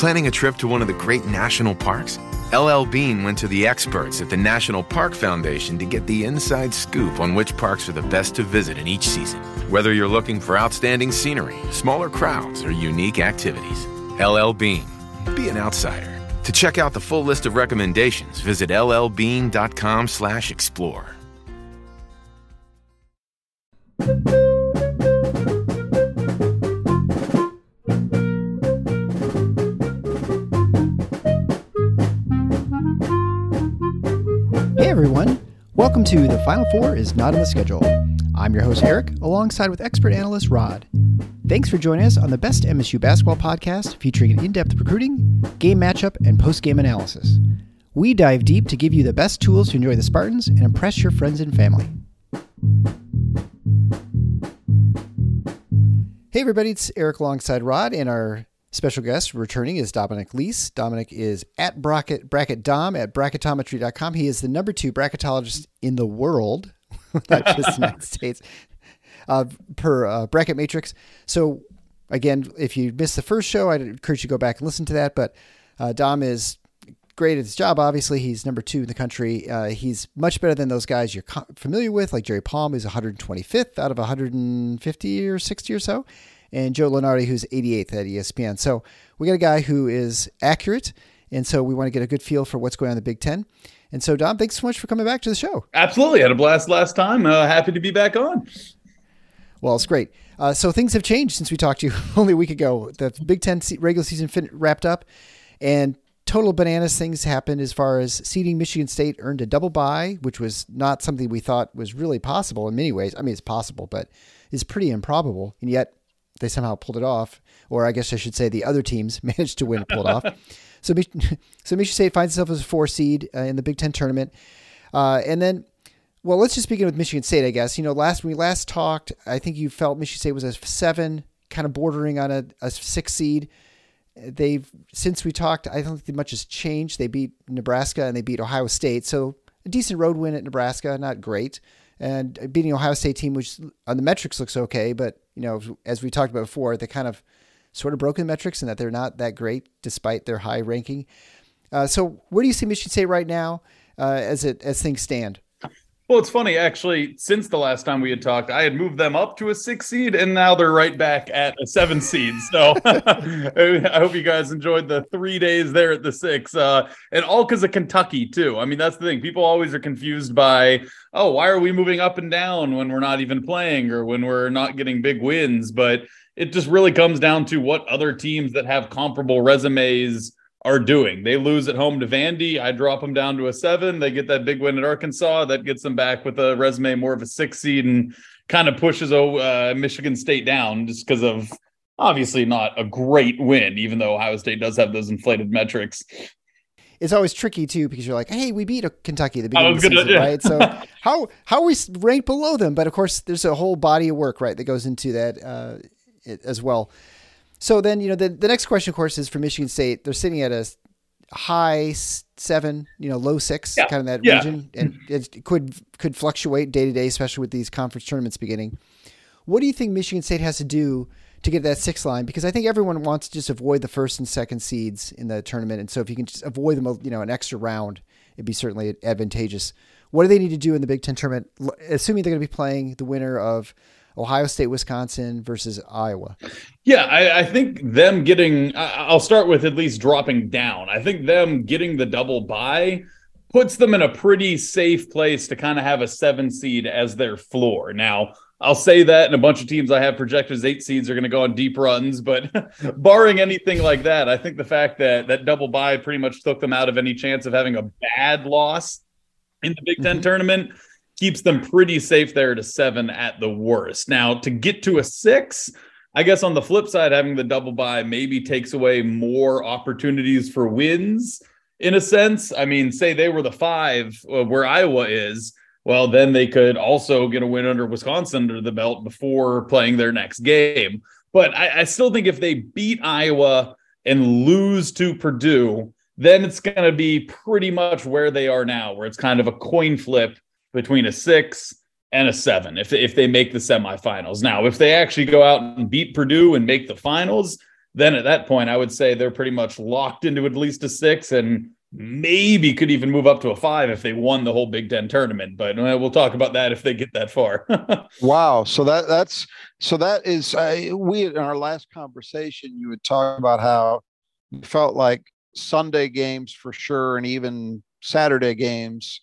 Planning a trip to one of the great national parks? LL Bean went to the experts at the National Park Foundation to get the inside scoop on which parks are the best to visit in each season. Whether you're looking for outstanding scenery, smaller crowds, or unique activities, LL Bean. Be an outsider. To check out the full list of recommendations, visit llbean.com/explore. welcome to The Final Four is Not on the Schedule. I'm your host Eric, alongside with expert analyst Rod. Thanks for joining us on the best MSU basketball podcast featuring an in depth recruiting, game matchup, and post game analysis. We dive deep to give you the best tools to enjoy the Spartans and impress your friends and family. Hey everybody, it's Eric alongside Rod, and our Special guest returning is Dominic Lese. Dominic is at bracket bracket dom at bracketometry.com. He is the number two bracketologist in the world, not just the United States, uh, per uh, Bracket Matrix. So, again, if you missed the first show, I'd encourage you to go back and listen to that. But uh, Dom is great at his job. Obviously, he's number two in the country. Uh, he's much better than those guys you're familiar with, like Jerry Palm, who's 125th out of 150 or 60 or so and Joe Lunardi, who's 88th at ESPN. So we got a guy who is accurate, and so we want to get a good feel for what's going on in the Big Ten. And so, Dom, thanks so much for coming back to the show. Absolutely. Had a blast last time. Uh, happy to be back on. Well, it's great. Uh, so things have changed since we talked to you only a week ago. The Big Ten regular season fin- wrapped up, and total bananas things happened as far as seeding Michigan State earned a double bye, which was not something we thought was really possible in many ways. I mean, it's possible, but is pretty improbable. And yet they somehow pulled it off, or I guess I should say the other teams managed to win and pull it off. So, so Michigan State finds itself as a four seed uh, in the Big Ten tournament, uh, and then, well, let's just begin with Michigan State. I guess you know, last when we last talked, I think you felt Michigan State was a seven, kind of bordering on a, a six seed. They've since we talked, I don't think much has changed. They beat Nebraska and they beat Ohio State, so a decent road win at Nebraska, not great and beating Ohio State team, which on the metrics looks okay, but you know, as we talked about before, they kind of sort of broken metrics and that they're not that great despite their high ranking. Uh, so, where do you see Michigan State right now uh, as it as things stand? Well, it's funny actually. Since the last time we had talked, I had moved them up to a six seed, and now they're right back at a seven seed. So I hope you guys enjoyed the three days there at the six, uh, and all because of Kentucky too. I mean, that's the thing. People always are confused by, oh, why are we moving up and down when we're not even playing or when we're not getting big wins? But it just really comes down to what other teams that have comparable resumes are doing. They lose at home to Vandy. I drop them down to a seven. They get that big win at Arkansas. That gets them back with a resume more of a six seed and kind of pushes uh, Michigan State down just because of obviously not a great win, even though Ohio State does have those inflated metrics. It's always tricky too because you're like, hey, we beat Kentucky at the beginning of the season, right? So how how are we ranked below them? But of course, there's a whole body of work, right, that goes into that uh, as well. So then, you know, the, the next question, of course, is for Michigan State. They're sitting at a high seven, you know, low six, yeah. kind of that yeah. region, and it could could fluctuate day to day, especially with these conference tournaments beginning. What do you think Michigan State has to do to get that six line? Because I think everyone wants to just avoid the first and second seeds in the tournament, and so if you can just avoid them, you know, an extra round, it'd be certainly advantageous. What do they need to do in the Big Ten tournament, assuming they're going to be playing the winner of Ohio State, Wisconsin versus Iowa. Yeah, I, I, think them getting, I'll start with at least dropping down. I think them getting the double bye puts them in a pretty safe place to kind of have a seven seed as their floor. Now, I'll say that, and a bunch of teams I have projected as eight seeds are going to go on deep runs. But barring anything like that, I think the fact that that double bye pretty much took them out of any chance of having a bad loss in the Big 10 mm-hmm. tournament keeps them pretty safe there to seven at the worst. Now, to get to a six, I guess on the flip side, having the double bye maybe takes away more opportunities for wins in a sense. I mean, say they were the five uh, where Iowa is. Well, then they could also get a win under Wisconsin under the belt before playing their next game. But I, I still think if they beat Iowa and lose to Purdue, then it's going to be pretty much where they are now, where it's kind of a coin flip between a six and a seven if, if they make the semifinals. Now, if they actually go out and beat Purdue and make the finals, then at that point, I would say they're pretty much locked into at least a six and maybe could even move up to a five if they won the whole Big Ten tournament. But uh, we'll talk about that if they get that far. wow. So that that's so that is uh, we in our last conversation you would talk about how you felt like Sunday games for sure, and even Saturday games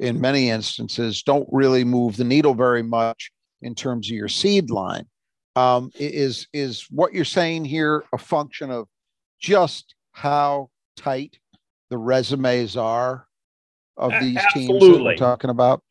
in many instances don't really move the needle very much in terms of your seed line. Um, is is what you're saying here a function of just how tight the resumes are of these Absolutely. teams that we're talking about?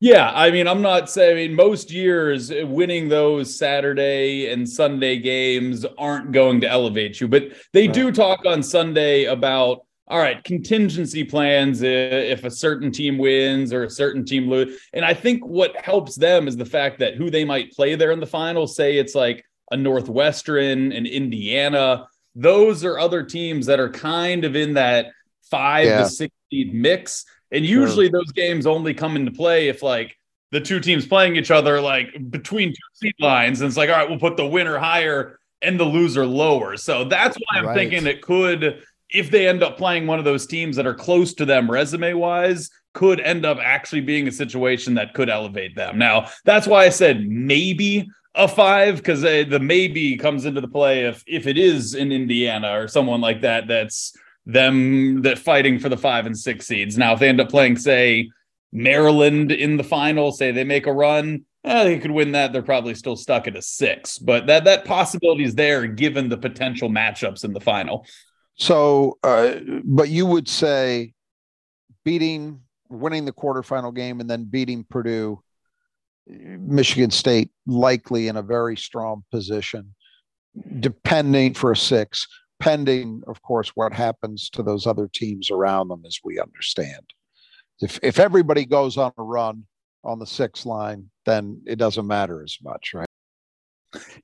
Yeah, I mean, I'm not saying. I mean, most years uh, winning those Saturday and Sunday games aren't going to elevate you, but they right. do talk on Sunday about all right contingency plans uh, if a certain team wins or a certain team lose. And I think what helps them is the fact that who they might play there in the final. Say it's like a Northwestern and Indiana. Those are other teams that are kind of in that five yeah. to six seed mix. And usually sure. those games only come into play if like the two teams playing each other like between two seed lines. And it's like, all right, we'll put the winner higher and the loser lower. So that's why I'm right. thinking it could, if they end up playing one of those teams that are close to them resume wise, could end up actually being a situation that could elevate them. Now, that's why I said maybe a five because the maybe comes into the play if if it is in Indiana or someone like that that's them that fighting for the five and six seeds. Now, if they end up playing, say, Maryland in the final, say they make a run, eh, they could win that. They're probably still stuck at a six, but that that possibility is there given the potential matchups in the final. So, uh, but you would say beating, winning the quarterfinal game, and then beating Purdue, Michigan State likely in a very strong position, depending for a six pending, of course, what happens to those other teams around them, as we understand. If if everybody goes on a run on the six line, then it doesn't matter as much, right?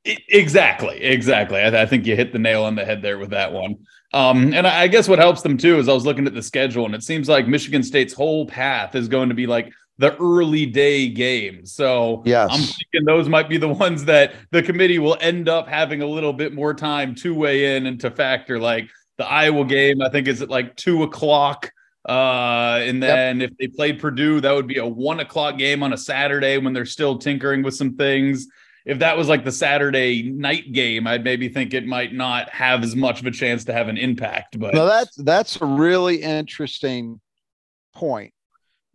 Exactly, exactly. I, I, think you hit the nail on the head there with that one. Um, and I, I guess what helps them too is I was looking at the schedule, and it seems like Michigan State's whole path is going to be like the early day games. So yes. I'm thinking those might be the ones that the committee will end up having a little bit more time to weigh in and to factor. Like the Iowa game, I think is at like two o'clock. Uh, and then yep. if they played Purdue, that would be a one o'clock game on a Saturday when they're still tinkering with some things. If that was like the Saturday night game, I'd maybe think it might not have as much of a chance to have an impact. But no, that's that's a really interesting point.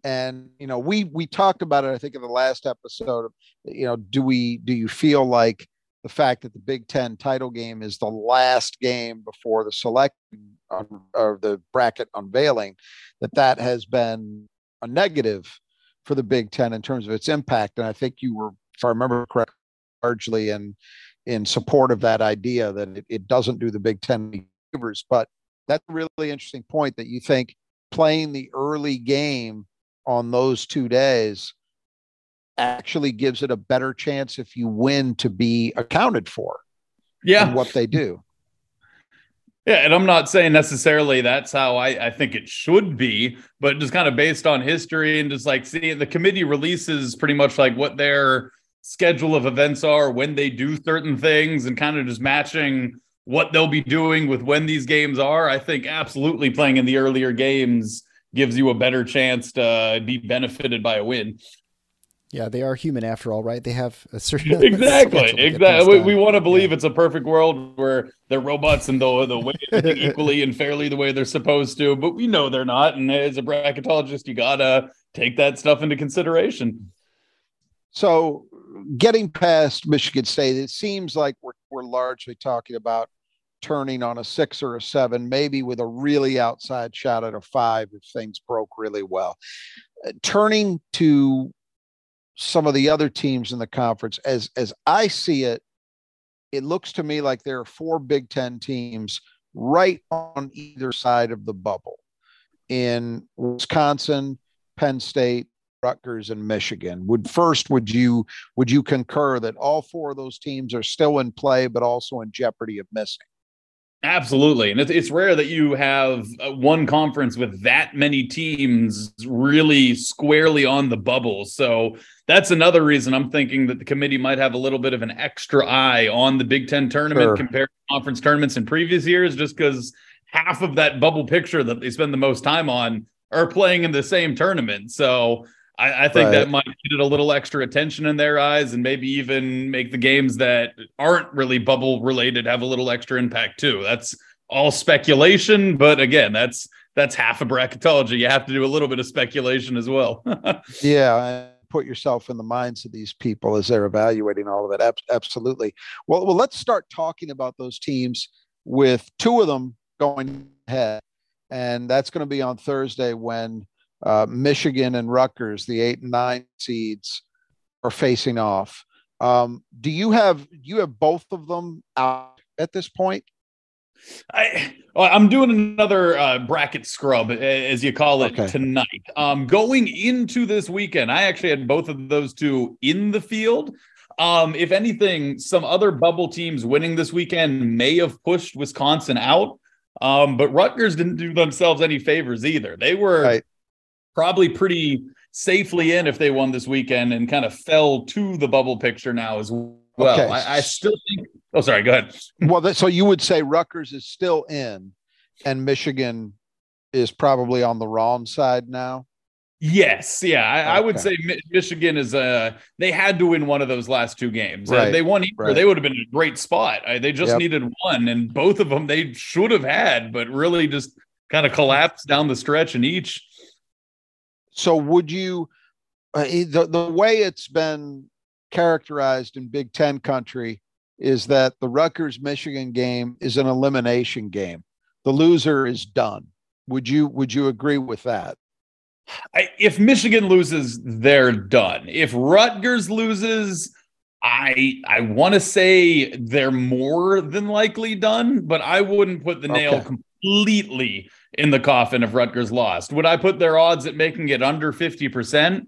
and you know we we talked about it i think in the last episode you know do we do you feel like the fact that the big ten title game is the last game before the select or the bracket unveiling that that has been a negative for the big ten in terms of its impact and i think you were if i remember correctly largely in in support of that idea that it, it doesn't do the big ten favors but that's a really interesting point that you think playing the early game on those two days actually gives it a better chance if you win to be accounted for. Yeah. What they do. Yeah, and I'm not saying necessarily that's how I, I think it should be, but just kind of based on history and just like seeing the committee releases pretty much like what their schedule of events are when they do certain things and kind of just matching what they'll be doing with when these games are. I think absolutely playing in the earlier games gives you a better chance to be benefited by a win. Yeah, they are human after all, right? They have a certain exactly, exactly. We, we want to believe yeah. it's a perfect world where they're robots and the the way equally and fairly the way they're supposed to, but we know they're not. And as a bracketologist, you gotta take that stuff into consideration. So, getting past Michigan State, it seems like we're we're largely talking about turning on a six or a seven, maybe with a really outside shot at a five if things broke really well. Uh, turning to some of the other teams in the conference, as as I see it, it looks to me like there are four Big Ten teams right on either side of the bubble in Wisconsin, Penn State, Rutgers and Michigan. Would first would you would you concur that all four of those teams are still in play but also in jeopardy of missing? Absolutely. And it's, it's rare that you have uh, one conference with that many teams really squarely on the bubble. So that's another reason I'm thinking that the committee might have a little bit of an extra eye on the Big Ten tournament sure. compared to conference tournaments in previous years, just because half of that bubble picture that they spend the most time on are playing in the same tournament. So I, I think right. that might get a little extra attention in their eyes and maybe even make the games that aren't really bubble related have a little extra impact too. That's all speculation, but again, that's that's half of bracketology. You have to do a little bit of speculation as well. yeah, put yourself in the minds of these people as they're evaluating all of it. Absolutely. Well, well, let's start talking about those teams with two of them going ahead, and that's going to be on Thursday when uh, Michigan and Rutgers, the eight and nine seeds, are facing off. Um, do you have you have both of them out at this point? I I'm doing another uh, bracket scrub, as you call it, okay. tonight. Um, going into this weekend, I actually had both of those two in the field. Um, if anything, some other bubble teams winning this weekend may have pushed Wisconsin out. Um, but Rutgers didn't do themselves any favors either. They were right probably pretty safely in if they won this weekend and kind of fell to the bubble picture now as well. Okay. I, I, still think. Oh, sorry. Go ahead. Well, that, so you would say Rutgers is still in, and Michigan is probably on the wrong side now. Yes, yeah, I, okay. I would say Michigan is. Uh, they had to win one of those last two games. Uh, right. They won either; right. they would have been in a great spot. They just yep. needed one, and both of them they should have had, but really just kind of collapsed down the stretch in each. So would you uh, the the way it's been characterized in Big Ten country is that the Rutgers Michigan game is an elimination game. The loser is done. Would you would you agree with that? I, if Michigan loses, they're done. If Rutgers loses, I I want to say they're more than likely done, but I wouldn't put the nail completely in the coffin if Rutgers lost. Would I put their odds at making it under 50%?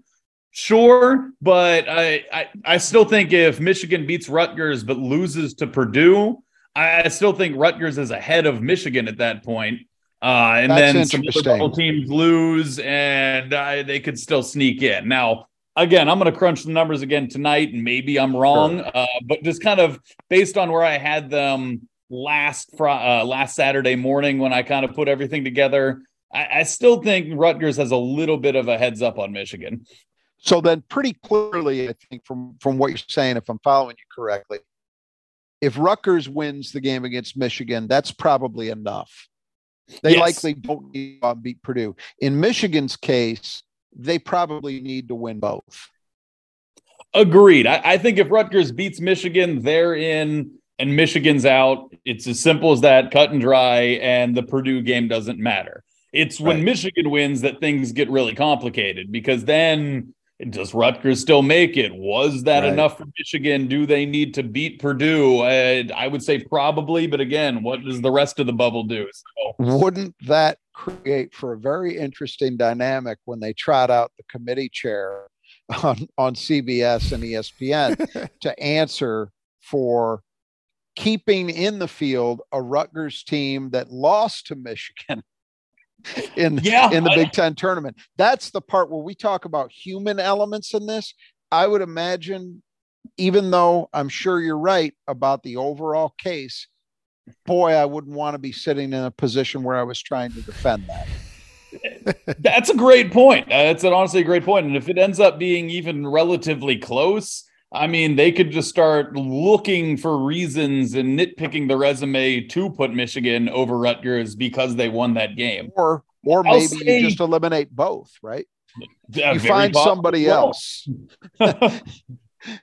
Sure, but I, I, I still think if Michigan beats Rutgers but loses to Purdue, I, still think Rutgers is ahead of Michigan at that point. Uh, and That's then some other teams lose, and uh, they could still sneak in. Now, again, I'm going to crunch the numbers again tonight, and maybe I'm wrong, sure. uh, but just kind of based on where I had them last uh, last Saturday morning when I kind of put everything together. I, I still think Rutgers has a little bit of a heads up on Michigan. So then, pretty clearly, I think from from what you're saying, if I'm following you correctly, if Rutgers wins the game against Michigan, that's probably enough. They yes. likely don't need to beat Purdue. In Michigan's case, they probably need to win both. Agreed. I, I think if Rutgers beats Michigan, they're in and Michigan's out. It's as simple as that, cut and dry, and the Purdue game doesn't matter. It's when right. Michigan wins that things get really complicated because then does Rutgers still make it? Was that right. enough for Michigan? Do they need to beat Purdue? Uh, I would say probably, but again, what does the rest of the bubble do? So, Wouldn't that create for a very interesting dynamic when they trot out the committee chair on, on CBS and ESPN to answer for keeping in the field a Rutgers team that lost to Michigan in yeah, in the Big Ten tournament. That's the part where we talk about human elements in this. I would imagine, even though I'm sure you're right about the overall case, boy, I wouldn't want to be sitting in a position where I was trying to defend that. That's a great point. Uh, that's an honestly a great point. And if it ends up being even relatively close, I mean, they could just start looking for reasons and nitpicking the resume to put Michigan over Rutgers because they won that game. Or or maybe say, you just eliminate both, right? you find somebody else. I,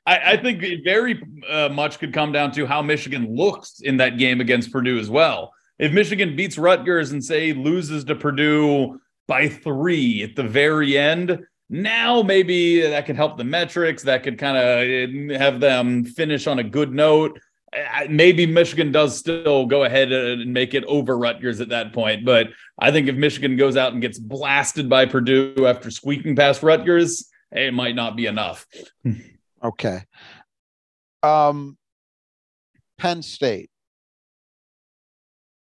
I, think it very uh, much could come down to how Michigan looks in that game against Purdue as well. If Michigan beats Rutgers and say loses to Purdue by three at the very end, now maybe that could help the metrics. That could kind of have them finish on a good note. Maybe Michigan does still go ahead and make it over Rutgers at that point. But I think if Michigan goes out and gets blasted by Purdue after squeaking past Rutgers, it might not be enough. okay. Um, Penn State.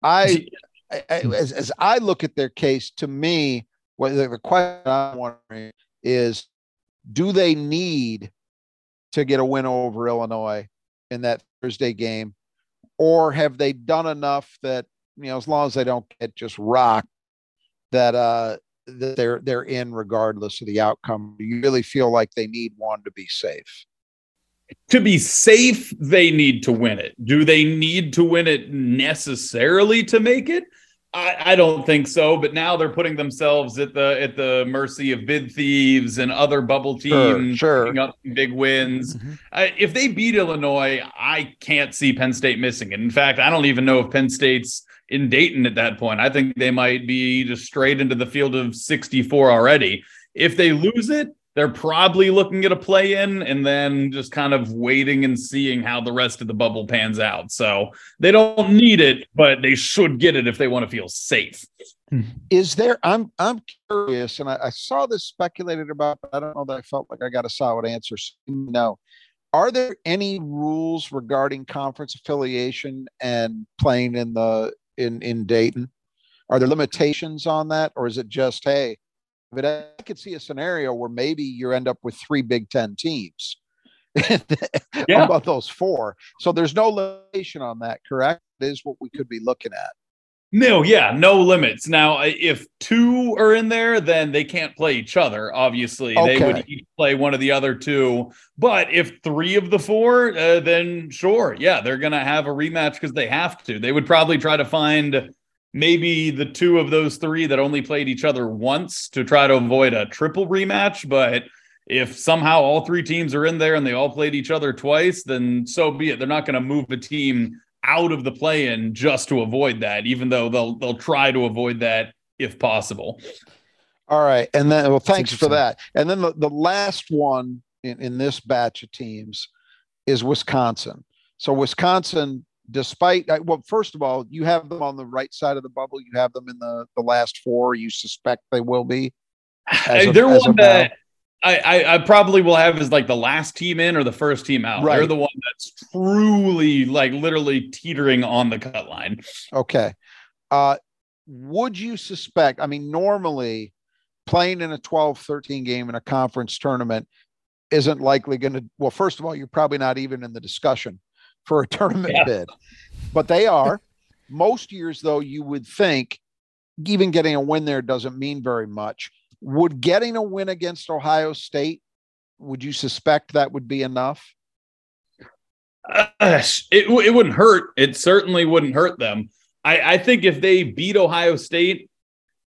I, I, as, as I look at their case, to me, what the question I'm wondering is, do they need to get a win over Illinois in that Thursday game, or have they done enough that you know, as long as they don't get just rocked, that uh that they're they're in regardless of the outcome? Do you really feel like they need one to be safe? to be safe, they need to win it. Do they need to win it necessarily to make it? I, I, don't think so. But now they're putting themselves at the at the mercy of bid thieves and other bubble teams sure, sure. up big wins. Mm-hmm. Uh, if they beat Illinois, I can't see Penn State missing it. In fact, I don't even know if Penn State's in Dayton at that point. I think they might be just straight into the field of 64 already. If they lose it, they're probably looking at a play in and then just kind of waiting and seeing how the rest of the bubble pans out. So they don't need it, but they should get it if they want to feel safe. Is there? I'm I'm curious, and I, I saw this speculated about, I don't know that I felt like I got a solid answer. No. Are there any rules regarding conference affiliation and playing in the in in Dayton? Are there limitations on that, or is it just hey, but I could see a scenario where maybe you end up with three Big Ten teams yeah. about those four. So there's no limitation on that, correct? It is what we could be looking at. No, yeah, no limits. Now, if two are in there, then they can't play each other. Obviously, okay. they would each play one of the other two. But if three of the four, uh, then sure, yeah, they're going to have a rematch because they have to. They would probably try to find maybe the two of those three that only played each other once to try to avoid a triple rematch. But if somehow all three teams are in there and they all played each other twice, then so be it. They're not going to move a team out of the play-in just to avoid that, even though they'll they'll try to avoid that if possible. All right, and then well, thanks for that. And then the, the last one in, in this batch of teams is Wisconsin. So Wisconsin despite well first of all you have them on the right side of the bubble you have them in the the last four you suspect they will be of, they're one that I, I, I probably will have as like the last team in or the first team out. Right. They're the one that's truly like literally teetering on the cut line. Okay. Uh, would you suspect? I mean, normally playing in a 12 13 game in a conference tournament isn't likely going to. Well, first of all, you're probably not even in the discussion for a tournament yeah. bid, but they are. Most years, though, you would think even getting a win there doesn't mean very much. Would getting a win against Ohio State, would you suspect that would be enough? Uh, it, it wouldn't hurt. It certainly wouldn't hurt them. I, I think if they beat Ohio State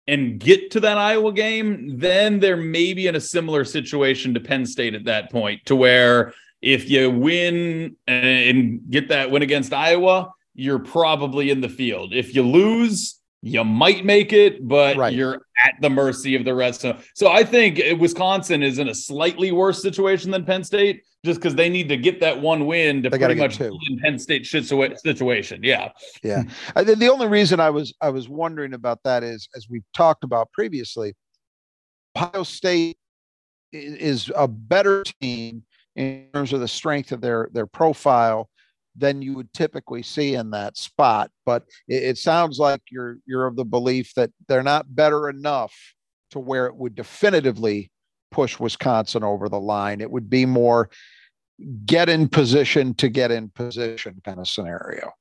and get to that Iowa game, then they're maybe in a similar situation to Penn State at that point, to where if you win uh, and get that win against Iowa, you're probably in the field. If you lose, you might make it, but right. you're at the mercy of the rest. Of, so I think uh, Wisconsin is in a slightly worse situation than Penn State, just because they need to get that one win to they pretty much in Penn State situation. Yeah, yeah. the only reason I was I was wondering about that is, as we've talked about previously, Ohio State is a better team in terms of the strength of their their profile than you would typically see in that spot. But it, it, sounds like you're you're of the belief that they're not better enough to where it would definitively push Wisconsin over the line. It would be more get in position to get in position kind of scenario.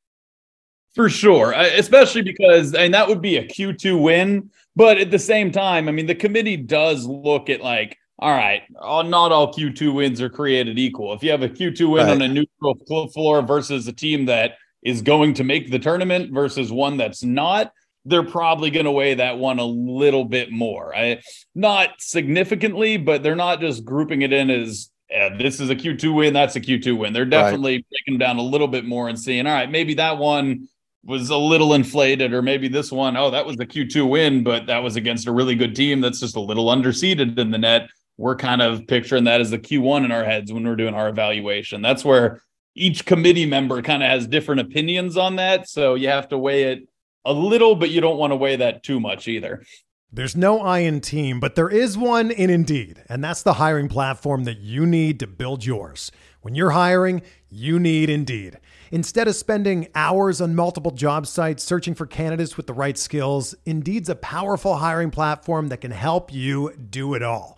For sure, especially because and that would be a Q2 win, but at the same time, I mean the committee does look at like all right, not all Q2 wins are created equal. If you have a Q2 win right. on a neutral floor versus a team that is going to make the tournament versus one that's not, they're probably going to weigh that one a little bit more. I, not significantly, but they're not just grouping it in as yeah, this is a Q2 win, that's a Q2 win. They're definitely right. breaking down a little bit more and seeing, all right, maybe that one was a little inflated, or maybe this one, oh, that was the Q2 win, but that was against a really good team that's just a little underseeded in the net we're kind of picturing that as the Q1 in our heads when we're doing our evaluation. That's where each committee member kind of has different opinions on that. So you have to weigh it a little, but you don't want to weigh that too much either. There's no I in team, but there is one in Indeed, and that's the hiring platform that you need to build yours. When you're hiring, you need Indeed. Instead of spending hours on multiple job sites searching for candidates with the right skills, Indeed's a powerful hiring platform that can help you do it all.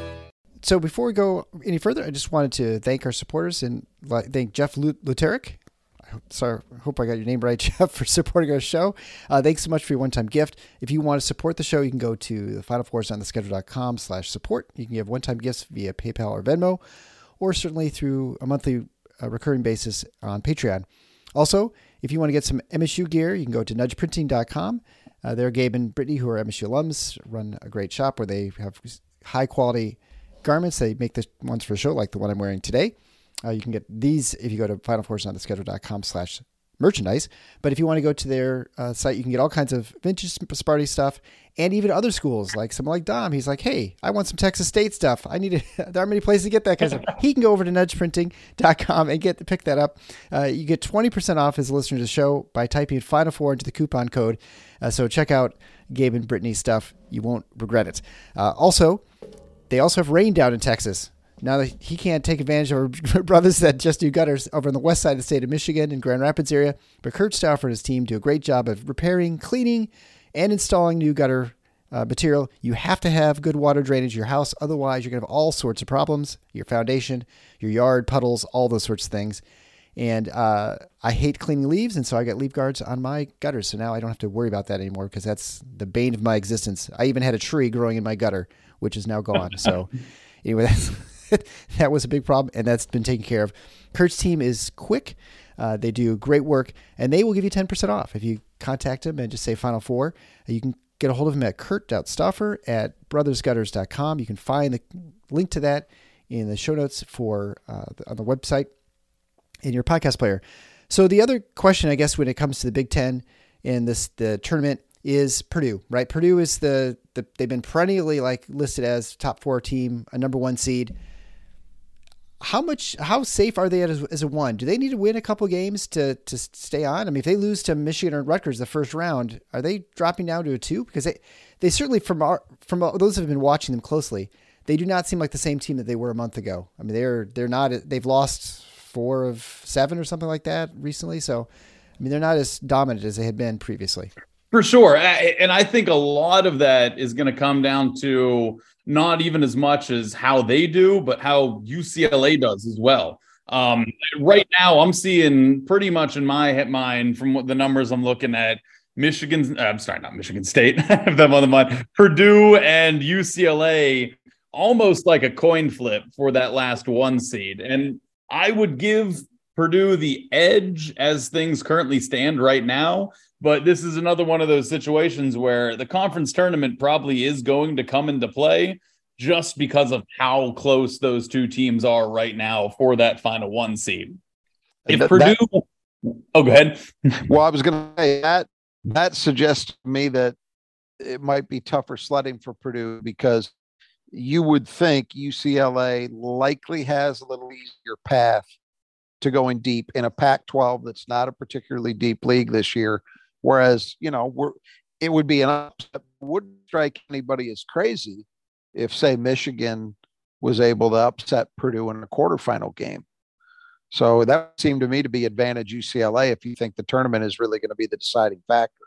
So before we go any further, I just wanted to thank our supporters and thank Jeff Luteric. I hope, sorry, hope I got your name right, Jeff, for supporting our show. Uh, thanks so much for your one-time gift. If you want to support the show, you can go to the Final Fours on the schedule.com slash support. You can give one-time gifts via PayPal or Venmo, or certainly through a monthly uh, recurring basis on Patreon. Also, if you want to get some MSU gear, you can go to nudgeprinting.com. Uh, there, Gabe and Brittany, who are MSU alums, run a great shop where they have high quality garments. They make the ones for the show, like the one I'm wearing today. Uh, you can get these if you go to finalfoursontheschedule.com slash merchandise. But if you want to go to their uh, site, you can get all kinds of vintage Sparty stuff and even other schools, like someone like Dom. He's like, hey, I want some Texas State stuff. I need to, there aren't many places to get that kind of. He can go over to nudgeprinting.com and get pick that up. Uh, you get 20% off as a listener to the show by typing Final Four into the coupon code. Uh, so check out Gabe and Brittany's stuff. You won't regret it. Uh, also, they also have rain down in Texas. Now that he can't take advantage of our brothers that just do gutters over on the west side of the state of Michigan in Grand Rapids area, but Kurt Stauffer and his team do a great job of repairing, cleaning, and installing new gutter uh, material. You have to have good water drainage in your house, otherwise you're going to have all sorts of problems. Your foundation, your yard, puddles, all those sorts of things. And uh, I hate cleaning leaves, and so I got leaf guards on my gutters. So now I don't have to worry about that anymore because that's the bane of my existence. I even had a tree growing in my gutter which is now gone. so anyway, that's, that was a big problem, and that's been taken care of. Kurt's team is quick. Uh, they do great work, and they will give you 10% off if you contact them and just say Final Four. You can get a hold of him at kurt.stauffer at brothersgutters.com. You can find the link to that in the show notes for uh, on the website in your podcast player. So the other question, I guess, when it comes to the Big Ten and this the tournament is Purdue, right? Purdue is the, the they've been perennially like listed as top four team, a number one seed. How much how safe are they as, as a one? Do they need to win a couple games to to stay on? I mean, if they lose to Michigan or Rutgers the first round, are they dropping down to a two? Because they they certainly from our from those who have been watching them closely, they do not seem like the same team that they were a month ago. I mean, they're they're not they've lost four of seven or something like that recently. So, I mean, they're not as dominant as they had been previously. For sure. And I think a lot of that is going to come down to not even as much as how they do, but how UCLA does as well. Um, right now, I'm seeing pretty much in my mind from what the numbers I'm looking at. Michigan, uh, I'm sorry, not Michigan State. I have them on the mind. Purdue and UCLA almost like a coin flip for that last one seed. And I would give Purdue the edge as things currently stand right now. But this is another one of those situations where the conference tournament probably is going to come into play just because of how close those two teams are right now for that final one seed. If that, Purdue, that, oh, go ahead. well, I was going to say that that suggests to me that it might be tougher sledding for Purdue because you would think UCLA likely has a little easier path to going deep in a Pac 12 that's not a particularly deep league this year Whereas, you know, we're it would be an upset, wouldn't strike anybody as crazy if, say, Michigan was able to upset Purdue in a quarterfinal game. So that seemed to me to be advantage UCLA if you think the tournament is really going to be the deciding factor.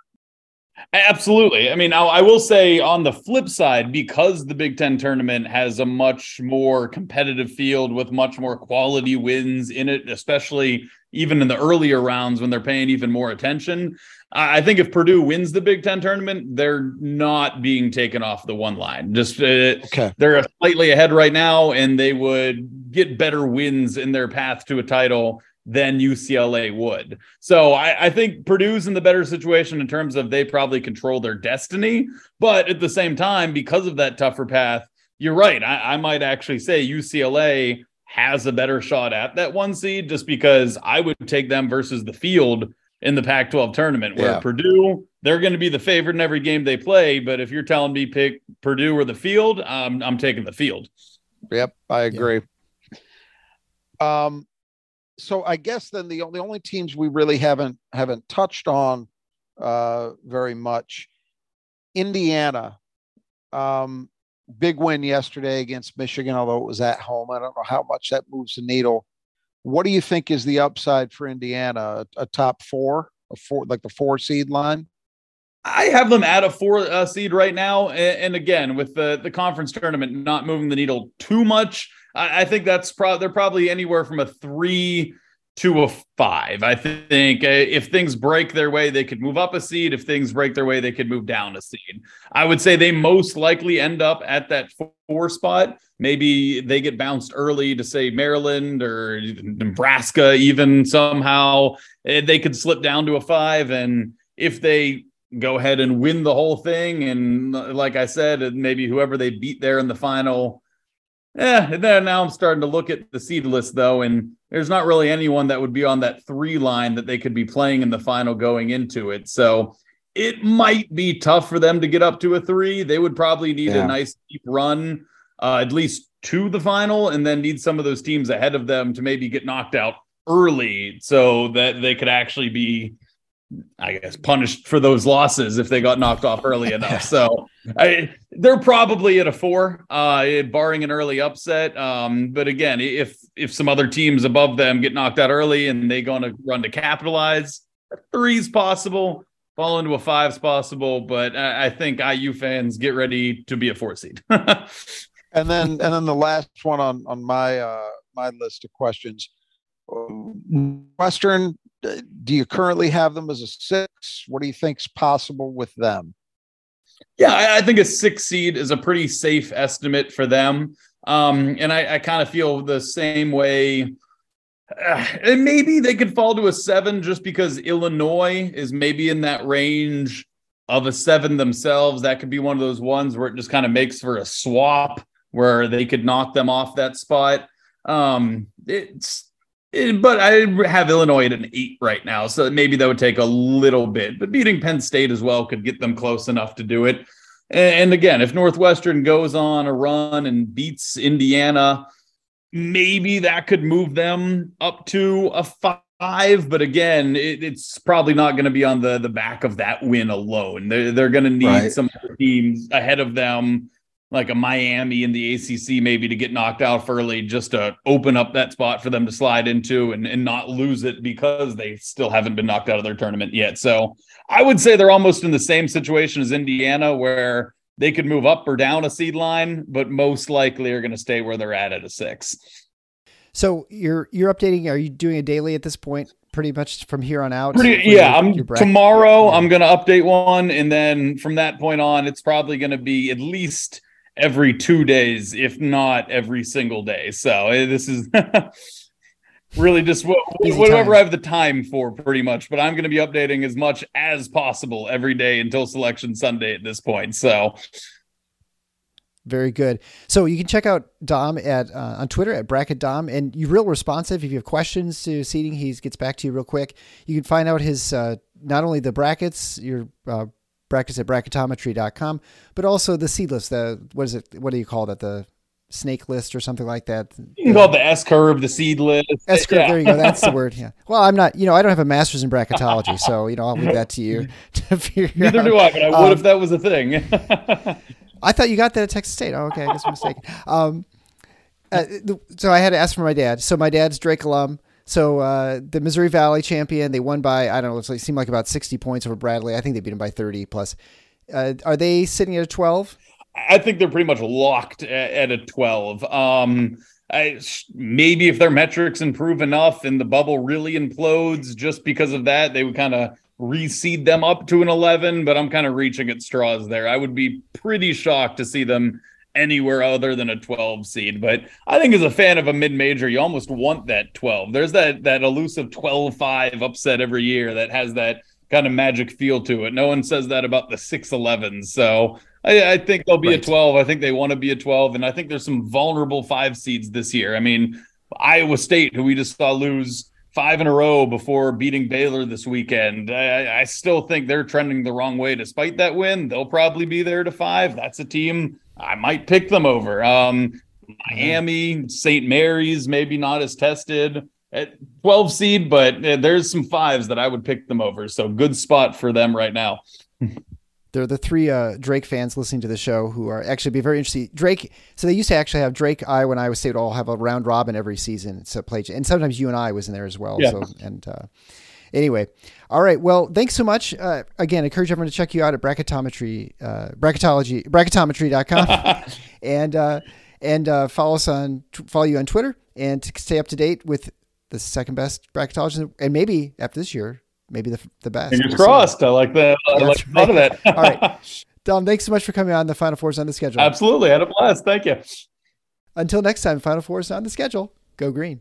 Absolutely. I mean, I, I will say on the flip side, because the Big Ten tournament has a much more competitive field with much more quality wins in it, especially even in the earlier rounds when they're paying even more attention. I think if Purdue wins the Big Ten tournament, they're not being taken off the one line. Just uh, Okay. they're slightly ahead right now, and they would get better wins in their path to a title than UCLA would. So I, I think Purdue's in the better situation in terms of they probably control their destiny. But at the same time, because of that tougher path, you're right. I, I might actually say UCLA has a better shot at that one seed just because I would take them versus the field in the Pac 12 tournament where Yeah. Purdue, they're going to be the favorite in every game they play. But if you're telling me pick Purdue or the field, um, I'm taking the field. Yep, I agree. Um, so I guess then the only only teams we really haven't haven't touched on uh very much. Indiana, um, big win yesterday against Michigan, although it was at home. I don't know how much that moves the needle. What do you think is the upside for Indiana? A, a top four, a four, like the four seed line? I have them at a four uh, seed right now, and, and again with the the conference tournament not moving the needle too much, I, I think that's probably they're probably anywhere from a three to a five. I think uh, if things break their way, they could move up a seed. If things break their way, they could move down a seed. I would say they most likely end up at that four spot. Maybe they get bounced early to say Maryland or Nebraska, even somehow Eh, they could slip down to a five. And if they go ahead and win the whole thing. And like I said, maybe whoever they beat there in the final. Yeah, and then now I'm starting to look at the seed list though, and there's not really anyone that would be on that three line that they could be playing in the final going into it. So it might be tough for them to get up to a three. They would probably need Yeah. a nice deep run, uh, at least to the final, and then need some of those teams ahead of them to maybe get knocked out early so that they could actually be I guess punished for those losses if they got knocked off early enough. So I, they're probably at a four, uh, barring an early upset. Um, but again, if if some other teams above them get knocked out early and they going to run to capitalize, three's possible. Fall into a five's possible, but I, I think IU fans get ready to be a four seed. And then and then the last one on on my uh my list of questions. Western, do you currently have them as a six? What do you think's possible with them? Yeah, I, I think a six seed is a pretty safe estimate for them. Um, and I, I kind of feel the same way. Uh, and maybe they could fall to a seven just because Illinois is maybe in that range of a seven themselves. That could be one of those ones where it just kind of makes for a swap where they could knock them off that spot. Um, it's it, Eh, but I have Illinois at an eight right now, so maybe that would take a little bit. But beating Penn State as well could get them close enough to do it. And, again, if Northwestern goes on a run and beats Indiana, maybe that could move them up to a five. But again, it, it's probably not going to be on the the back of that win alone. They're they're going to need Right. some teams ahead of them like a Miami in the ACC maybe to get knocked out early just to open up that spot for them to slide into and, and not lose it because they still haven't been knocked out of their tournament yet. So I would say they're almost in the same situation as Indiana where they could move up or down a seed line, but most likely are going to stay where they're at at a six. So you're you're updating. Are you doing a daily at this point? Pretty much from here on out. Pretty, yeah, your- I'm tomorrow. Yeah. I'm going to update one, and then from that point on, it's probably going to be at least every two days, if not every single day. So eh, this is really just what, whatever times. I have the time for, pretty much. But I'm going to be updating as much as possible every day until Selection Sunday at this point. So Very good. So you can check out Dom at uh, on Twitter at Bracket Dom, and you're real responsive. If you have questions to seating, he gets back to you real quick. You can find out his uh, not only the brackets, your uh, brackets at bracketometry.com, but also the seed list. The what is it? What do you call that? The snake list or something like that. you can call it the S curve, the seed list. S curve. Yeah. There you go. That's the word. Yeah. Well, I'm not. You know, I don't have a master's in bracketology, so you know, I'll leave that to you to figure Neither out. do I, but I would Um, if that was a thing. I thought you got that at Texas State. Oh, okay. I guess I'm mistaken. Um, uh, so I had to ask for my dad. So my dad's Drake alum. So uh, the Missouri Valley champion, they won by I don't know, it seemed like about sixty points over Bradley. I think they beat them by thirty plus. Uh, are they sitting at a twelve? I think they're pretty much locked at, a twelve. Um, I, maybe if their metrics improve enough and the bubble really implodes, just because of that, they would kind of reseed them up to an 11, but I'm kind of reaching at straws there. I would be pretty shocked to see them anywhere other than a 12 seed. But I think as a fan of a mid-major, you almost want that 12. There's that that elusive 12-5 upset every year that has that kind of magic feel to it. No one says that about the 6-11s. So I, I think they'll be right. a 12. I think they want to be a 12. And I think there's some vulnerable five seeds this year. I mean, Iowa State, who we just saw lose five in a row before beating Baylor this weekend. I, I, still think they're trending the wrong way. Despite that win, they'll probably be there to five. That's a team I might pick them over. Um, Miami, St. Mary's, maybe not as tested at 12 seed, but there's some fives that I would pick them over. So good spot for them right now. They're the three uh, Drake fans listening to the show who are actually be very interested. Drake, so they used to actually have Drake, Iowa, and Iowa State all have a round robin every season. So play, and sometimes you and I was in there as well. Yeah. So and uh, anyway, all right. Well, thanks so much. Uh, again, I encourage everyone to check you out at bracketometry, uh, bracketology, bracketometry.com, and uh, and uh, follow us on follow you on Twitter and to stay up to date with the second best bracketologist, and maybe after this year, maybe the the best. Fingers we'll crossed. I like that. I like right. of that. All right, Dom. Thanks so much for coming on. The Final Four is on the schedule. Absolutely, I had a blast. Thank you. Until next time, Final Four is on the schedule. Go green.